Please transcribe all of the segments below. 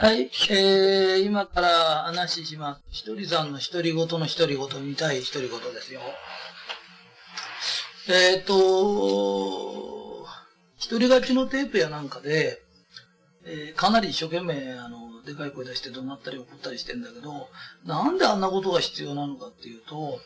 はい、えー、今から話します。ひとりさんの独り言の独り言見たい独り言ですよ。えっ、ー、と、一人勝ちのテープやなんかで、えー、かなり一生懸命、あの、でかい声出して怒鳴ったり怒ったりしてんだけど、なんであんなことが必要なのかっていうと、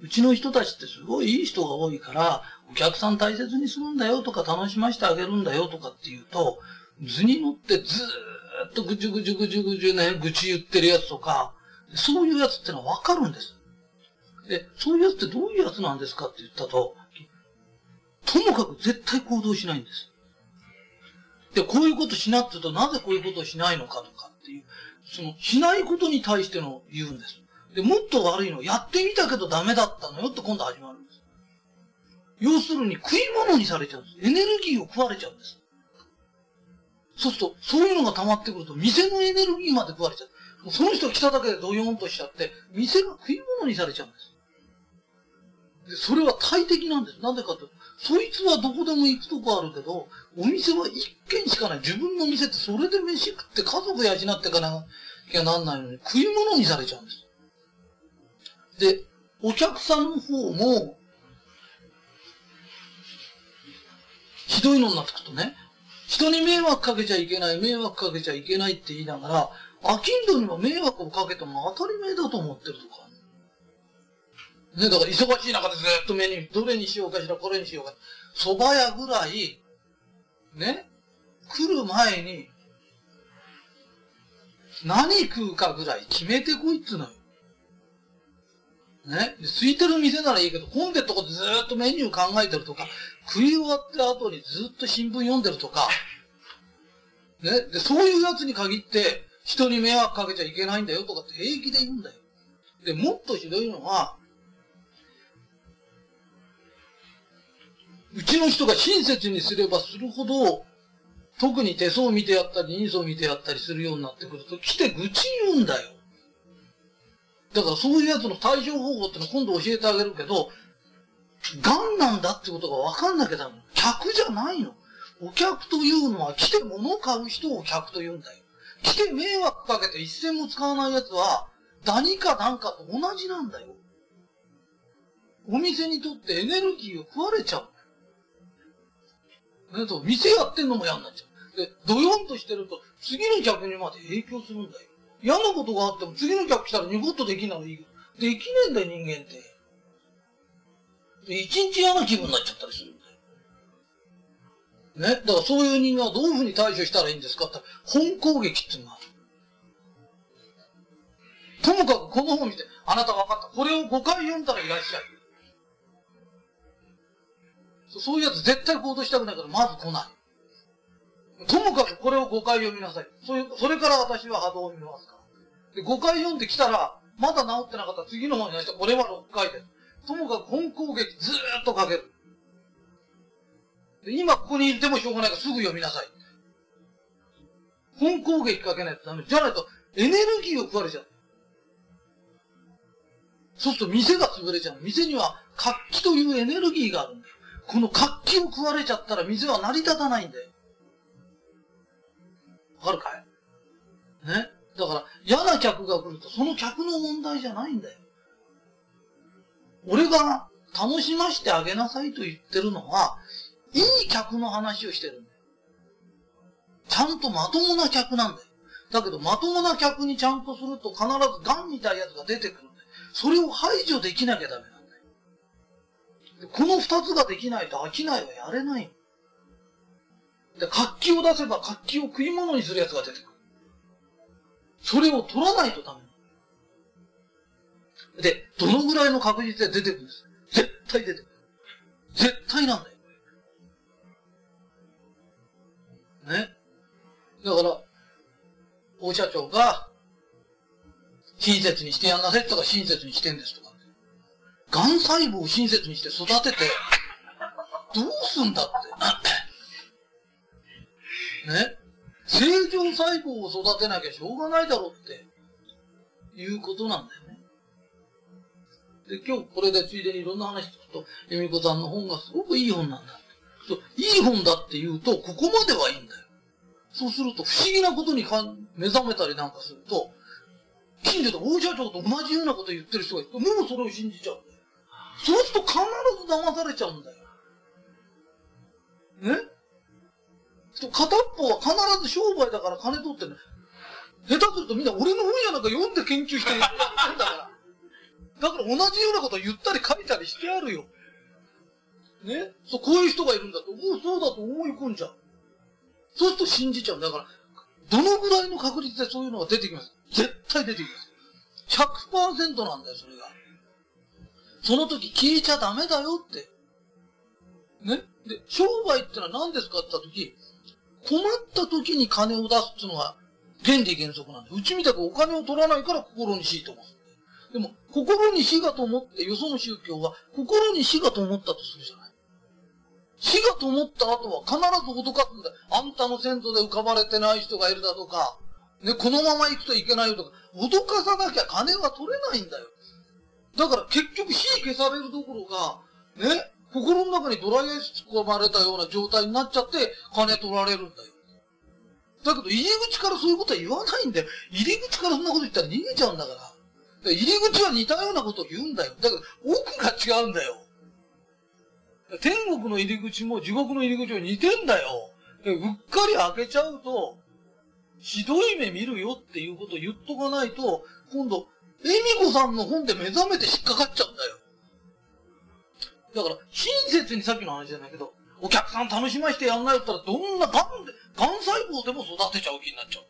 うちの人たちってすごいいい人が多いから、お客さん大切にするんだよとか楽しませてあげるんだよとかっていうと、図に乗ってずーっとぐちゅぐちゅぐちゅぐちゅね、愚痴言ってるやつとか、そういうやつってのはわかるんです。で、そういうやつってどういうやつなんですかって言ったと、ともかく絶対行動しないんです。で、こういうことしなって言うと、なぜこういうことをしないのかとかっていう、その、しないことに対しての言うんです。で、もっと悪いの、やってみたけどダメだったのよって今度始まるんです。要するに食い物にされちゃうんです。エネルギーを食われちゃうんです。そうすると、そういうのが溜まってくると、店のエネルギーまで食われちゃう。もうその人来ただけでドヨーンとしちゃって、店が食い物にされちゃうんです。で、それは大敵なんです。なんでかというと、そいつはどこでも行くとこあるけど、お店は一軒しかない。自分の店ってそれで飯食って家族養ってかなきゃなんないのに、食い物にされちゃうんです。で、お客さんの方も、ひどいのになってくるとね、人に迷惑かけちゃいけない、迷惑かけちゃいけないって言いながら、アキンドにも迷惑をかけても当たり前だと思ってるとか。ね、だから忙しい中でずっとメニュー、どれにしようかしら、これにしようか。蕎麦屋ぐらい、ね、来る前に、何食うかぐらい決めてこいっつうのよ。ね。空いてる店ならいいけど、混んでるとこでずっとメニュー考えてるとか、食い終わった後にずっと新聞読んでるとか、ね。で、そういうやつに限って、人に迷惑かけちゃいけないんだよとかって平気で言うんだよ。で、もっとひどいのは、うちの人が親切にすればするほど、特に手相を見てやったり、人相を見てやったりするようになってくると、来て愚痴言うんだよ。だからそういうやつの対処方法っての今度教えてあげるけど、癌なんだってことが分かんなきゃダメ。客じゃないの。お客というのは来て物を買う人を客と言うんだよ。来て迷惑かけて一銭も使わないやつは、何か何かと同じなんだよ。お店にとってエネルギーを食われちゃう。ねと、店やってんのも嫌になっちゃう。で、ドヨンとしてると、次の客にまで影響するんだよ。嫌なことがあっても次の客来たらニコッとできないいい。できねえんだよ、人間って。一日嫌な気分になっちゃったりするんだよ。ね？だからそういう人間はどういうふうに対処したらいいんですかって本攻撃っていうのがある。ともかくこの本見て、あなた分かった。これを5回読んだらいらっしゃい。そういうやつ絶対行動したくないからまず来ない。ともかくこれを5回読みなさい。それそれから私は波動を見ますから。で、5回読んできたら、まだ治ってなかったら次の本になしたこれは6回です。ともかく本攻撃ずーっとかける。で今ここにいてもしょうがないからすぐ読みなさい。本攻撃かけないとダメ。じゃないとエネルギーを食われちゃう。そうすると店が潰れちゃう。店には活気というエネルギーがあるんだよ。この活気を食われちゃったら店は成り立たないんだよ。わかるかい？ね？だから嫌な客が来るとその客の問題じゃないんだよ。俺が楽しましてあげなさいと言ってるのは、いい客の話をしてるんだよ。ちゃんとまともな客なんだよ。だけど、まともな客にちゃんとすると必ずガンみたいなやつが出てくるんだよ。それを排除できなきゃダメなんだよ。この二つができないと飽きないはやれない。で、活気を出せば活気を食い物にするやつが出てくる。それを取らないとダメ。で、どのぐらいの確率で出てくるんです？絶対出てくる。絶対なんだよ。ね？だから、大社長が、親切にしてやんなせとか親切にしてんですとか。癌細胞を親切にして育てて、どうすんだって。ね。正常細胞を育てなきゃしょうがないだろうって、いうことなんだよね。で、今日これでついでにいろんな話聞くと、由美子さんの本がすごくいい本なんだ。いい本だって言うと、ここまではいいんだよ。そうすると、不思議なことにか目覚めたりなんかすると、近所で大社長と同じようなこと言ってる人がいると、もうそれを信じちゃうんだよ。そうすると必ず騙されちゃうんだよ。ね？片っぽは必ず商売だから金取ってね。下手するとみんな俺の本屋なんか読んで研究してやってんだから。だから同じようなこと言ったり書いたりしてあるよ。ね？そう、こういう人がいるんだと、もうそうだと思い込んじゃう。そうすると信じちゃう。だから、どのぐらいの確率でそういうのが出てきます？絶対出てきます。100%なんだよ、それが。その時聞いちゃダメだよって。ね？で、商売ってのは何ですかって言った時、困った時に金を出すっていうのが原理原則なんで、うちみたくお金を取らないから心に死と思う。でも、心に死がと思って、よその宗教は、心に死がと思ったとするじゃない。死がと思った後は必ず脅かすんだ。あんたの先祖で浮かばれてない人がいるだとか、ね、このまま行くといけないよとか、脅かさなきゃ金は取れないんだよ。だから結局火消されるどころか、ね、心の中にドライアイス突っ込まれたような状態になっちゃって、金取られるんだよ。だけど入り口からそういうことは言わないんだよ。入り口からそんなこと言ったら逃げちゃうんだから。入り口は似たようなことを言うんだよ。だけど奥が違うんだよ。天国の入り口も地獄の入り口も似てんだよ。うっかり開けちゃうと、ひどい目見るよっていうことを言っとかないと、今度、恵美子さんの本で目覚めて引っかかっちゃうんだよ。だから、親切にさっきの話じゃないけど、お客さん楽しましてやんないったら、どんなガンで、ガン細胞でも育てちゃう気になっちゃうん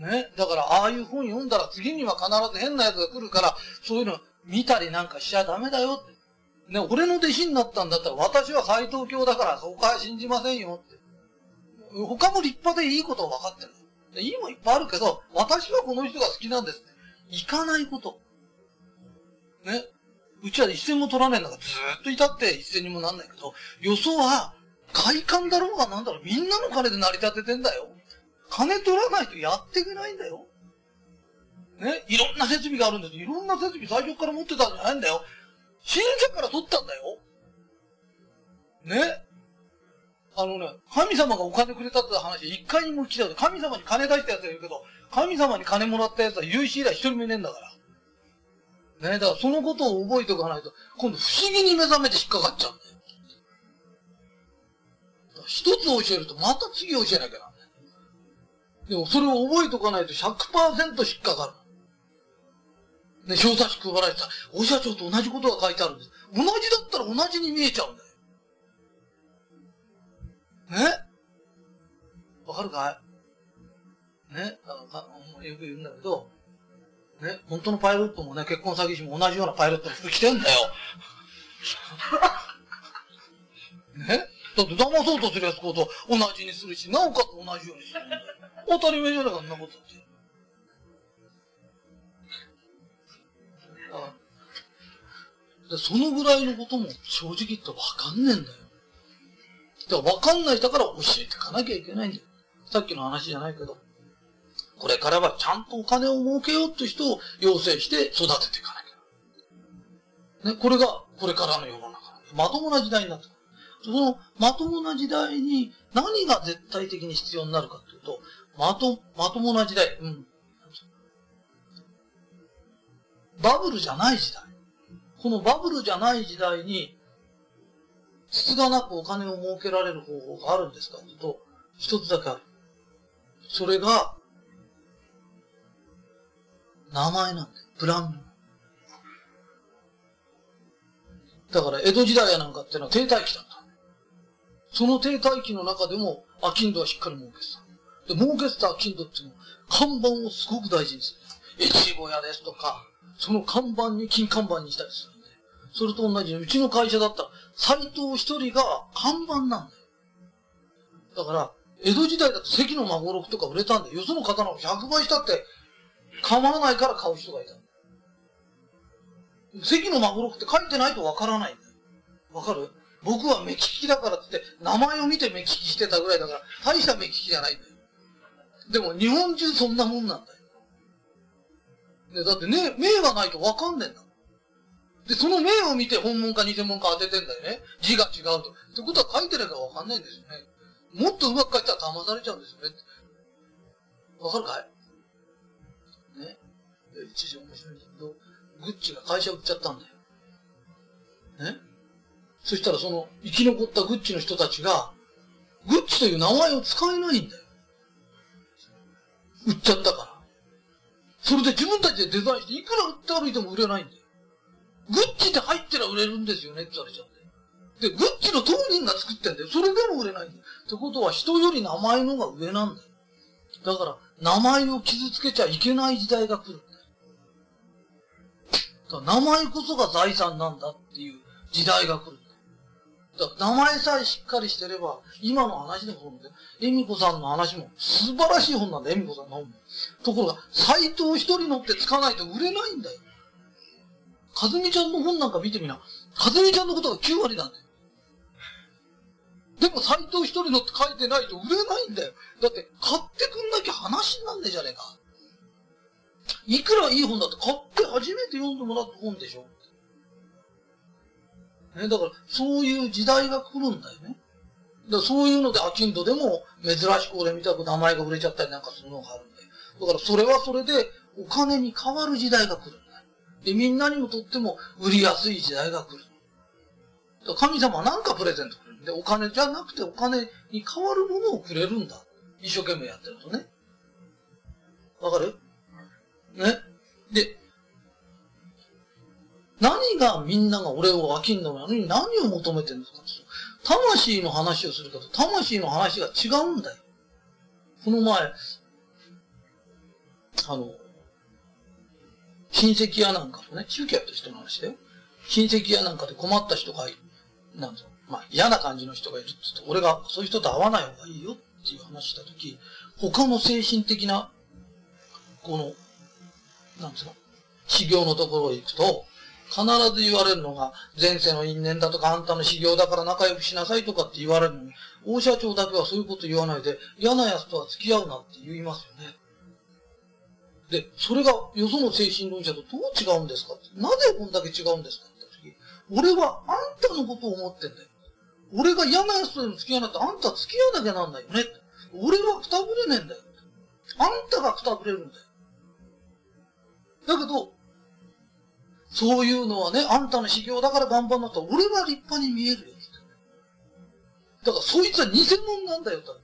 だよ。ね。だから、ああいう本読んだら次には必ず変な奴が来るから、そういうの見たりなんかしちゃダメだよって。ね、俺の弟子になったんだったら、私は斎藤教だから、そこは信じませんよって。他も立派でいいことは分かってる。いいもいっぱいあるけど、私はこの人が好きなんです。行かないこと。ね。うちは一銭も取らないんだからずっといたって一銭にもなんないけど、よそは、快感だろうがなんだろう、みんなの金で成り立ててんだよ。金取らないとやっていけないんだよ。ね、いろんな設備があるんですいろんな設備最初から持ってたんじゃないんだよ。信者から取ったんだよ。ね？あのね、神様がお金くれたって話、一回にも聞いた神様に金出したやつがいるけど、神様に金もらったやつは有志以来一人もいねえんだから。ね、だからそのことを覚えておかないと、今度不思議に目覚めて引っかかっちゃうんだよ。一つ教えるとまた次教えなきゃなんだよ。でもそれを覚えておかないと100%引っかかる。ね、小冊子配られてたら。お社長と同じことが書いてあるんです。同じだったら同じに見えちゃうんだよ。ね？わかるかい？ね？あのよく言うんだけど、ね、本当のパイロットもね、結婚詐欺師も同じようなパイロットの服着てんだよ。ね？だって騙そうとするやつこと同じにするし、なおかつ同じようにする。当たり前じゃないか、そんなことって。でそのぐらいのことも正直言ってわかんねえんだよ。だからわかんない人から教えていかなきゃいけないんだよ。さっきの話じゃないけど。これからはちゃんとお金を儲けようって人を養成して育てていかなきゃ。ね、これがこれからの世の中。まともな時代になってくる。そのまともな時代に何が絶対的に必要になるかっていうと、まと、まともな時代、うん。バブルじゃない時代。このバブルじゃない時代に、質がなくお金を儲けられる方法があるんですかというと、一つだけある。それが、名前なんだよ。ブランド。だから、江戸時代やなんかっていうのは停滞期だった。その停滞期の中でも、アキンドはしっかり儲けてた。で、儲けてたアキンドっていうのは、看板をすごく大事にする。越後屋ですとか、その看板に金看板にしたりするんで。それと同じに、うちの会社だったら、斎藤一人が看板なんだよ。だから、江戸時代だと関の孫六とか売れたんで、よその方の100倍したって、構わないから買う人がいた。関の孫六って書いてないとわからないんだよ。わかる？僕は目利きだからって、名前を見て目利きしてたぐらいだから、大した目利きじゃないんだよ。でも日本中そんなもんなんだよ。ね、だってね、目がないとわかんねえんだ。で、その目を見て本物か偽物か当ててんだよね。字が違うと。ってことは書いてればわかんないんですよね。もっとうまく書いたら騙されちゃうんですよね。わかるかい？一時面白いんだけど、グッチが会社売っちゃったんだよ。ね？そしたらその生き残ったグッチの人たちが、グッチという名前を使えないんだよ。売っちゃったから。それで自分たちでデザインして、いくら売って歩いても売れないんだよ。グッチって入ってたら売れるんですよねって言われちゃって。で、グッチの当人が作ってんだよ。それでも売れないんだよ。ってことは人より名前のが上なんだよ。だから、名前を傷つけちゃいけない時代が来るんだよ。名前こそが財産なんだっていう時代が来るだ。から名前さえしっかりしてれば、今の話でもそうなんだよ。恵美子さんの話も素晴らしい本なんだ、恵美子さんの本も。ところが、斎藤一人乗ってつかないと売れないんだよ。かずみちゃんの本なんか見てみな。かずみちゃんのことが9割なんだよ。でも斎藤一人のって書いてないと売れないんだよ。だって買ってくんなきゃ話なんねえじゃねえか。いくらいい本だって買って初めて読んでもらった本でしょ？ね、だからそういう時代が来るんだよね。だそういうので、アキンドでも珍しく俺みたく名前が売れちゃったりなんかするのがあるんだよ。だからそれはそれでお金に変わる時代が来るんだよ。で、みんなにもとっても売りやすい時代が来る。神様は何かプレゼントくれるん。で、お金じゃなくてお金に変わるものをくれるんだ。一生懸命やってるとね。わかる？ね。で、何がみんなが俺を飽きんのな？のに何を求めてるんですか魂の話をするけど、魂の話が違うんだよ。この前、あの、親戚やなんかとね、中継やった人の話だよ。親戚やなんかで困った人がいる。なんだろう。まあ嫌な感じの人がいるって言って、俺がそういう人と会わない方がいいよっていう話したとき、他の精神的な、この、なんつうの、修行のところへ行くと、必ず言われるのが、前世の因縁だとか、あんたの修行だから仲良くしなさいとかって言われるのに、大社長だけはそういうこと言わないで、嫌な奴とは付き合うなって言いますよね。で、それがよその精神論者とどう違うんですかなぜこんだけ違うんですかって時、俺はあんたのことを思ってんだよ。俺が嫌な奴とでも付き合わないとあんた付き合わなきゃなんないよね。俺はくたぶれねえんだよ。あんたがくたぶれるんだよ。だけど、そういうのはね、あんたの修行だから頑張んなったら、俺は立派に見えるよ。だからそいつは偽物なんだよ。と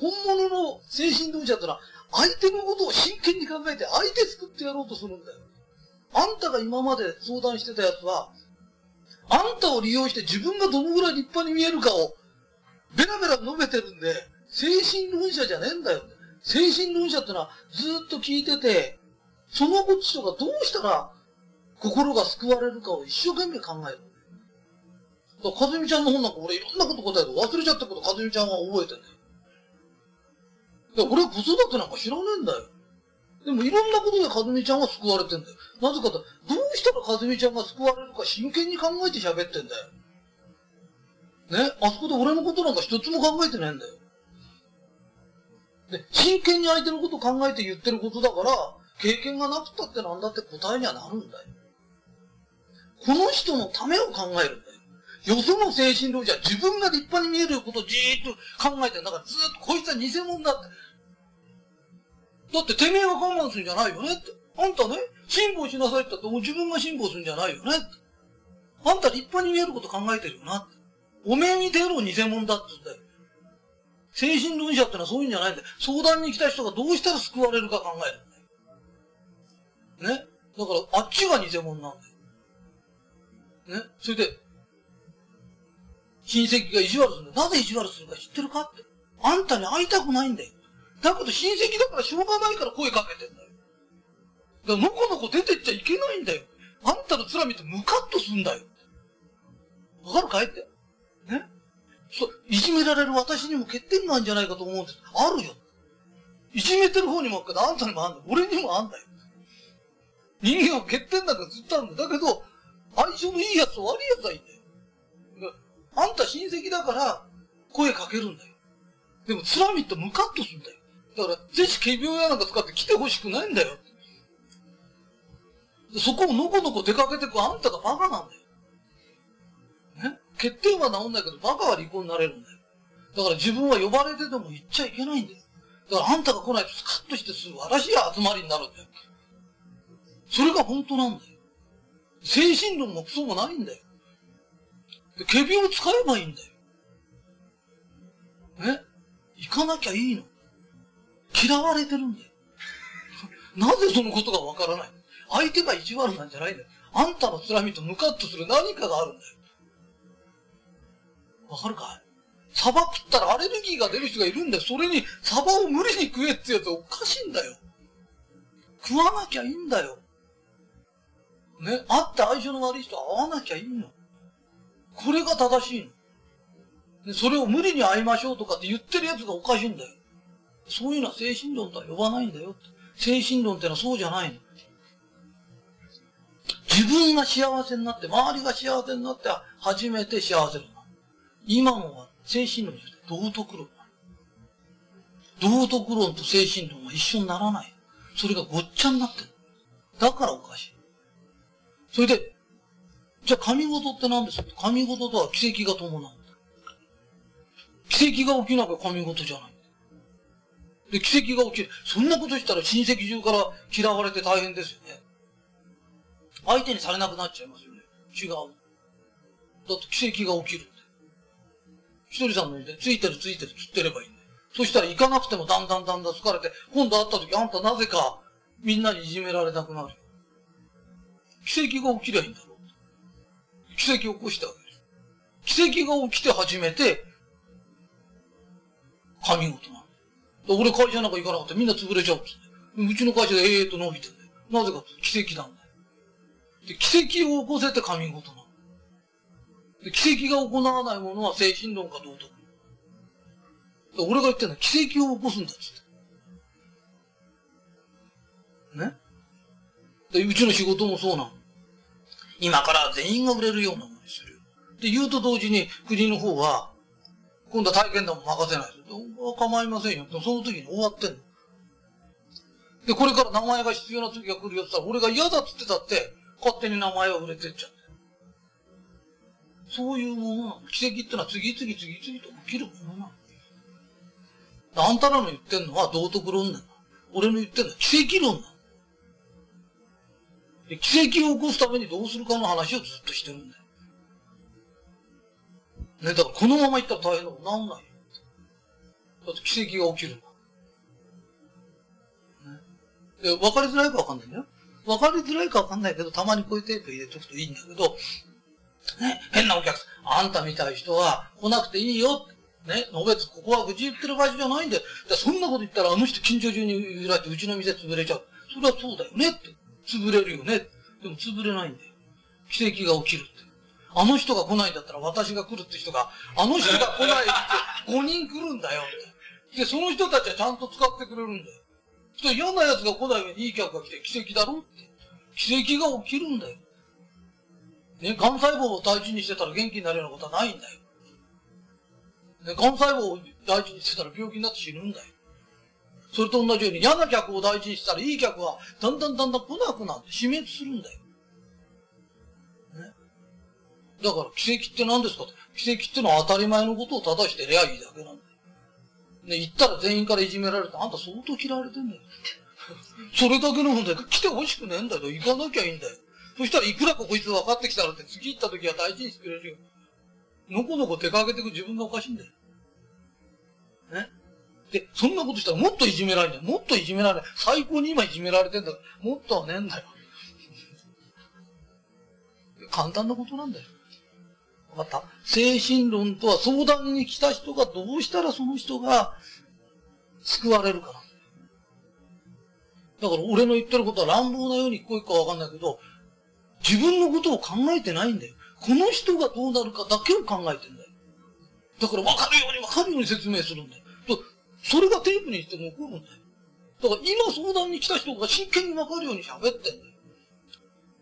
本物の精神論者ってのは、相手のことを真剣に考えて相手作ってやろうとするんだよ。あんたが今まで相談してたやつは、あんたを利用して自分がどのぐらい立派に見えるかを、ベラベラ述べてるんで、精神論者じゃねえんだよ。精神論者ってのはずっと聞いてて、そのこっちとかどうしたら心が救われるかを一生懸命考える。だかずみちゃんの本なんか俺いろんなこと答えて忘れちゃったことかずみちゃんは覚えてんだよ。俺は子育てなんか知らねえんだよ。でもいろんなことでかずみちゃんは救われてんだよ。なぜかと、どうしたらかずみちゃんが救われるか真剣に考えて喋ってんだよ。ね？あそこで俺のことなんか一つも考えてねえんだよ。で、真剣に相手のこと考えて言ってることだから、経験がなくったってなんだって答えにはなるんだよ。この人のためを考えるんだよ。よその精神論者は自分が立派に見えることをじーっと考えてんだからずっとこいつは偽物だって。だっててめえが我慢するんじゃないよねって。あんたね、辛抱しなさいって言ったって自分が辛抱するんじゃないよねって。あんた立派に見えること考えてるよなって。おめえ見てろ偽物だって言うんだよ。精神論者ってのはそういうんじゃないんだよ。相談に来た人がどうしたら救われるか考える。ね。だから、あっちが偽物なんだよ。ね。それで、親戚が意地悪するんだよ。なぜ意地悪するか知ってるかって。あんたに会いたくないんだよ。だけど親戚だからしょうがないから声かけてんだよ。だからのこのこ出てっちゃいけないんだよ。あんたの面見てムカッとすんだよ。わかるかいって。ねそう、いじめられる私にも欠点があるんじゃないかと思うんです。あるよ。いじめてる方にもあるけど、あんたにもあんだよ。俺にもあんだよ。人間は欠点なんかずっとあるんだ。だけど、相性のいいやつと悪いやつはいいんだよ。あんた親戚だから、声かけるんだよ。でも、つらみってムカッとするんだよ。だから、ぜひ仮病やなんか使って来てほしくないんだよ。そこをのこのこ出かけてくあんたがバカなんだよ。ね？欠点は治んないけど、バカは離婚になれるんだよ。だから自分は呼ばれてても行っちゃいけないんだよ。だからあんたが来ないとスカッとして素晴らしい集まりになるんだよ。それが本当なんだよ。精神論もクソもないんだよ。仮病を使えばいいんだよ。え？行かなきゃいいの？嫌われてるんだよ。なぜそのことがわからない？相手が意地悪なんじゃないんだよ。あんたの辛みとムカッとする何かがあるんだよ。わかるかい？サバ食ったらアレルギーが出る人がいるんだよ。それにサバを無理に食えってやつおかしいんだよ。食わなきゃいいんだよ。ね、会って相性の悪い人は会わなきゃいいの。これが正しいの。でそれを無理に会いましょうとかって言ってるやつがおかしいんだよ。そういうのは精神論とは呼ばないんだよ。精神論ってのはそうじゃないの。自分が幸せになって、周りが幸せになって初めて幸せになる。今のは精神論じゃなくて道徳論。道徳論と精神論は一緒にならない。それがごっちゃになってる。だからおかしい。それで、じゃあ神事って何ですか？神事とは奇跡が伴う。奇跡が起きなきゃ神事じゃない。で、奇跡が起きる。そんなことしたら親戚中から嫌われて大変ですよね。相手にされなくなっちゃいますよね。違う。だって奇跡が起きるんで。ひとりさんので、ついてるついてるつってればいいんだよ。そしたら行かなくてもだんだんだんだん疲れて、今度会った時あんたなぜかみんなにいじめられなくなる。奇跡が起きりゃいいんだろう。奇跡を起こしてあげる。奇跡が起きて初めて、神事なの。俺会社なんか行かなかったらみんな潰れちゃうっつって。うちの会社でええと伸びてんだよ。なぜか奇跡なんだよ。で、奇跡を起こせて神事なの。で、奇跡が行わないものは精神論か道徳。俺が言ってんのは奇跡を起こすんだつって。ね？で、うちの仕事もそうなの。今から全員が売れるようなものにする。で、言うと同時に国の方は、今度は体験談も任せないと。構いませんよ。その時に終わってんの。で、これから名前が必要な時が来るよって言ったら、俺が嫌だって言ってたって、勝手に名前は売れてっちゃって。そういうものなの。奇跡ってのは次々次々と起きるものなの。あんたらの言ってんのは道徳論なの。俺の言ってんのは奇跡論なの。で奇跡を起こすためにどうするかの話をずっとしてるんだよ。ね、だからこのままいったら大変なことなんないよ。だって奇跡が起きるんだ。ね、で、分かりづらいか分かんないんだよ。分かりづらいか分かんないけど、たまにこういうテープ入れとくといいんだけど、ね、変なお客さん、あんたみたい人は来なくていいよ。ね、のべつ、ここは愚痴言ってる場所じゃないんだよ。そんなこと言ったらあの人近所中に揺られてうちの店潰れちゃう。それはそうだよねって。潰れるよね。でも潰れないんだよ。奇跡が起きるって。あの人が来ないんだったら私が来るって人が、あの人が来ないって5人来るんだよって。で、その人たちはちゃんと使ってくれるんだよ。そ嫌な奴が来ない上にいい客が来て奇跡だろって。奇跡が起きるんだよ。ね、癌細胞を大事にしてたら元気になるようなことはないんだよ。ね、癌細胞を大事にしてたら病気になって死ぬんだよ。それと同じように嫌な客を大事にしたらいい客はだんだんだんだん来なくなって死滅するんだよ。ね。だから奇跡って何ですか奇跡ってのは当たり前のことを正してりゃいいだけなんだよ。ね、行ったら全員からいじめられて、あんた相当嫌われてんだよ。それだけの問題来てほしくねえんだよ。行かなきゃいいんだよ。そしたらいくらかこいつ分かってきたらって次行った時は大事にしてくれるよ。のこのこ出かけてく自分がおかしいんだよ。ね。で、そんなことしたらもっといじめられるんだよ。もっといじめられる。最高に今いじめられてんだから、もっとはねえんだよ。簡単なことなんだよ。わかった？精神論とは相談に来た人がどうしたらその人が救われるかな。だから俺の言ってることは乱暴なように聞こえるかわかんないけど、自分のことを考えてないんだよ。この人がどうなるかだけを考えてんだよ。だから分かるように分かるように説明するんだよ。それがテープにして残るんだよ。だから今相談に来た人が真剣に分かるように喋ってんだよ。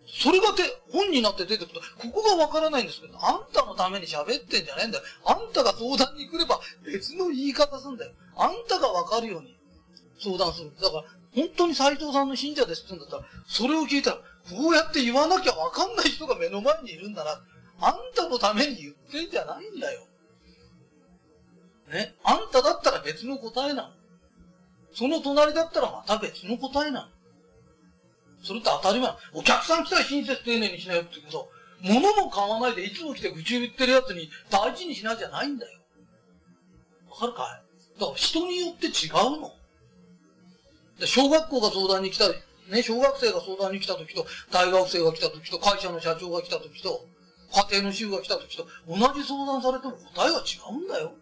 それがて本になって出てくると、ここが分からないんですけど、あんたのために喋ってんじゃねえんだよ。あんたが相談に来れば別の言い方すんだよ。あんたが分かるように相談する。だから、本当に斎藤さんの信者ですって言うんだったら、それを聞いたら、こうやって言わなきゃ分かんない人が目の前にいるんだな。あんたのために言ってんじゃないんだよ。ね。あんただったら別の答えなの？その隣だったらまた別の答えなの？それって当たり前の。お客さん来たら親切丁寧にしなよって言うけど、物も買わないでいつも来て愚痴言ってるやつに大事にしなきゃないんだよ。わかるかい？だから人によって違うの。で小学校が相談に来た、ね、小学生が相談に来た時と、大学生が来た時と、会社の社長が来た時と、家庭の主婦が来た時と、同じ相談されても答えは違うんだよ。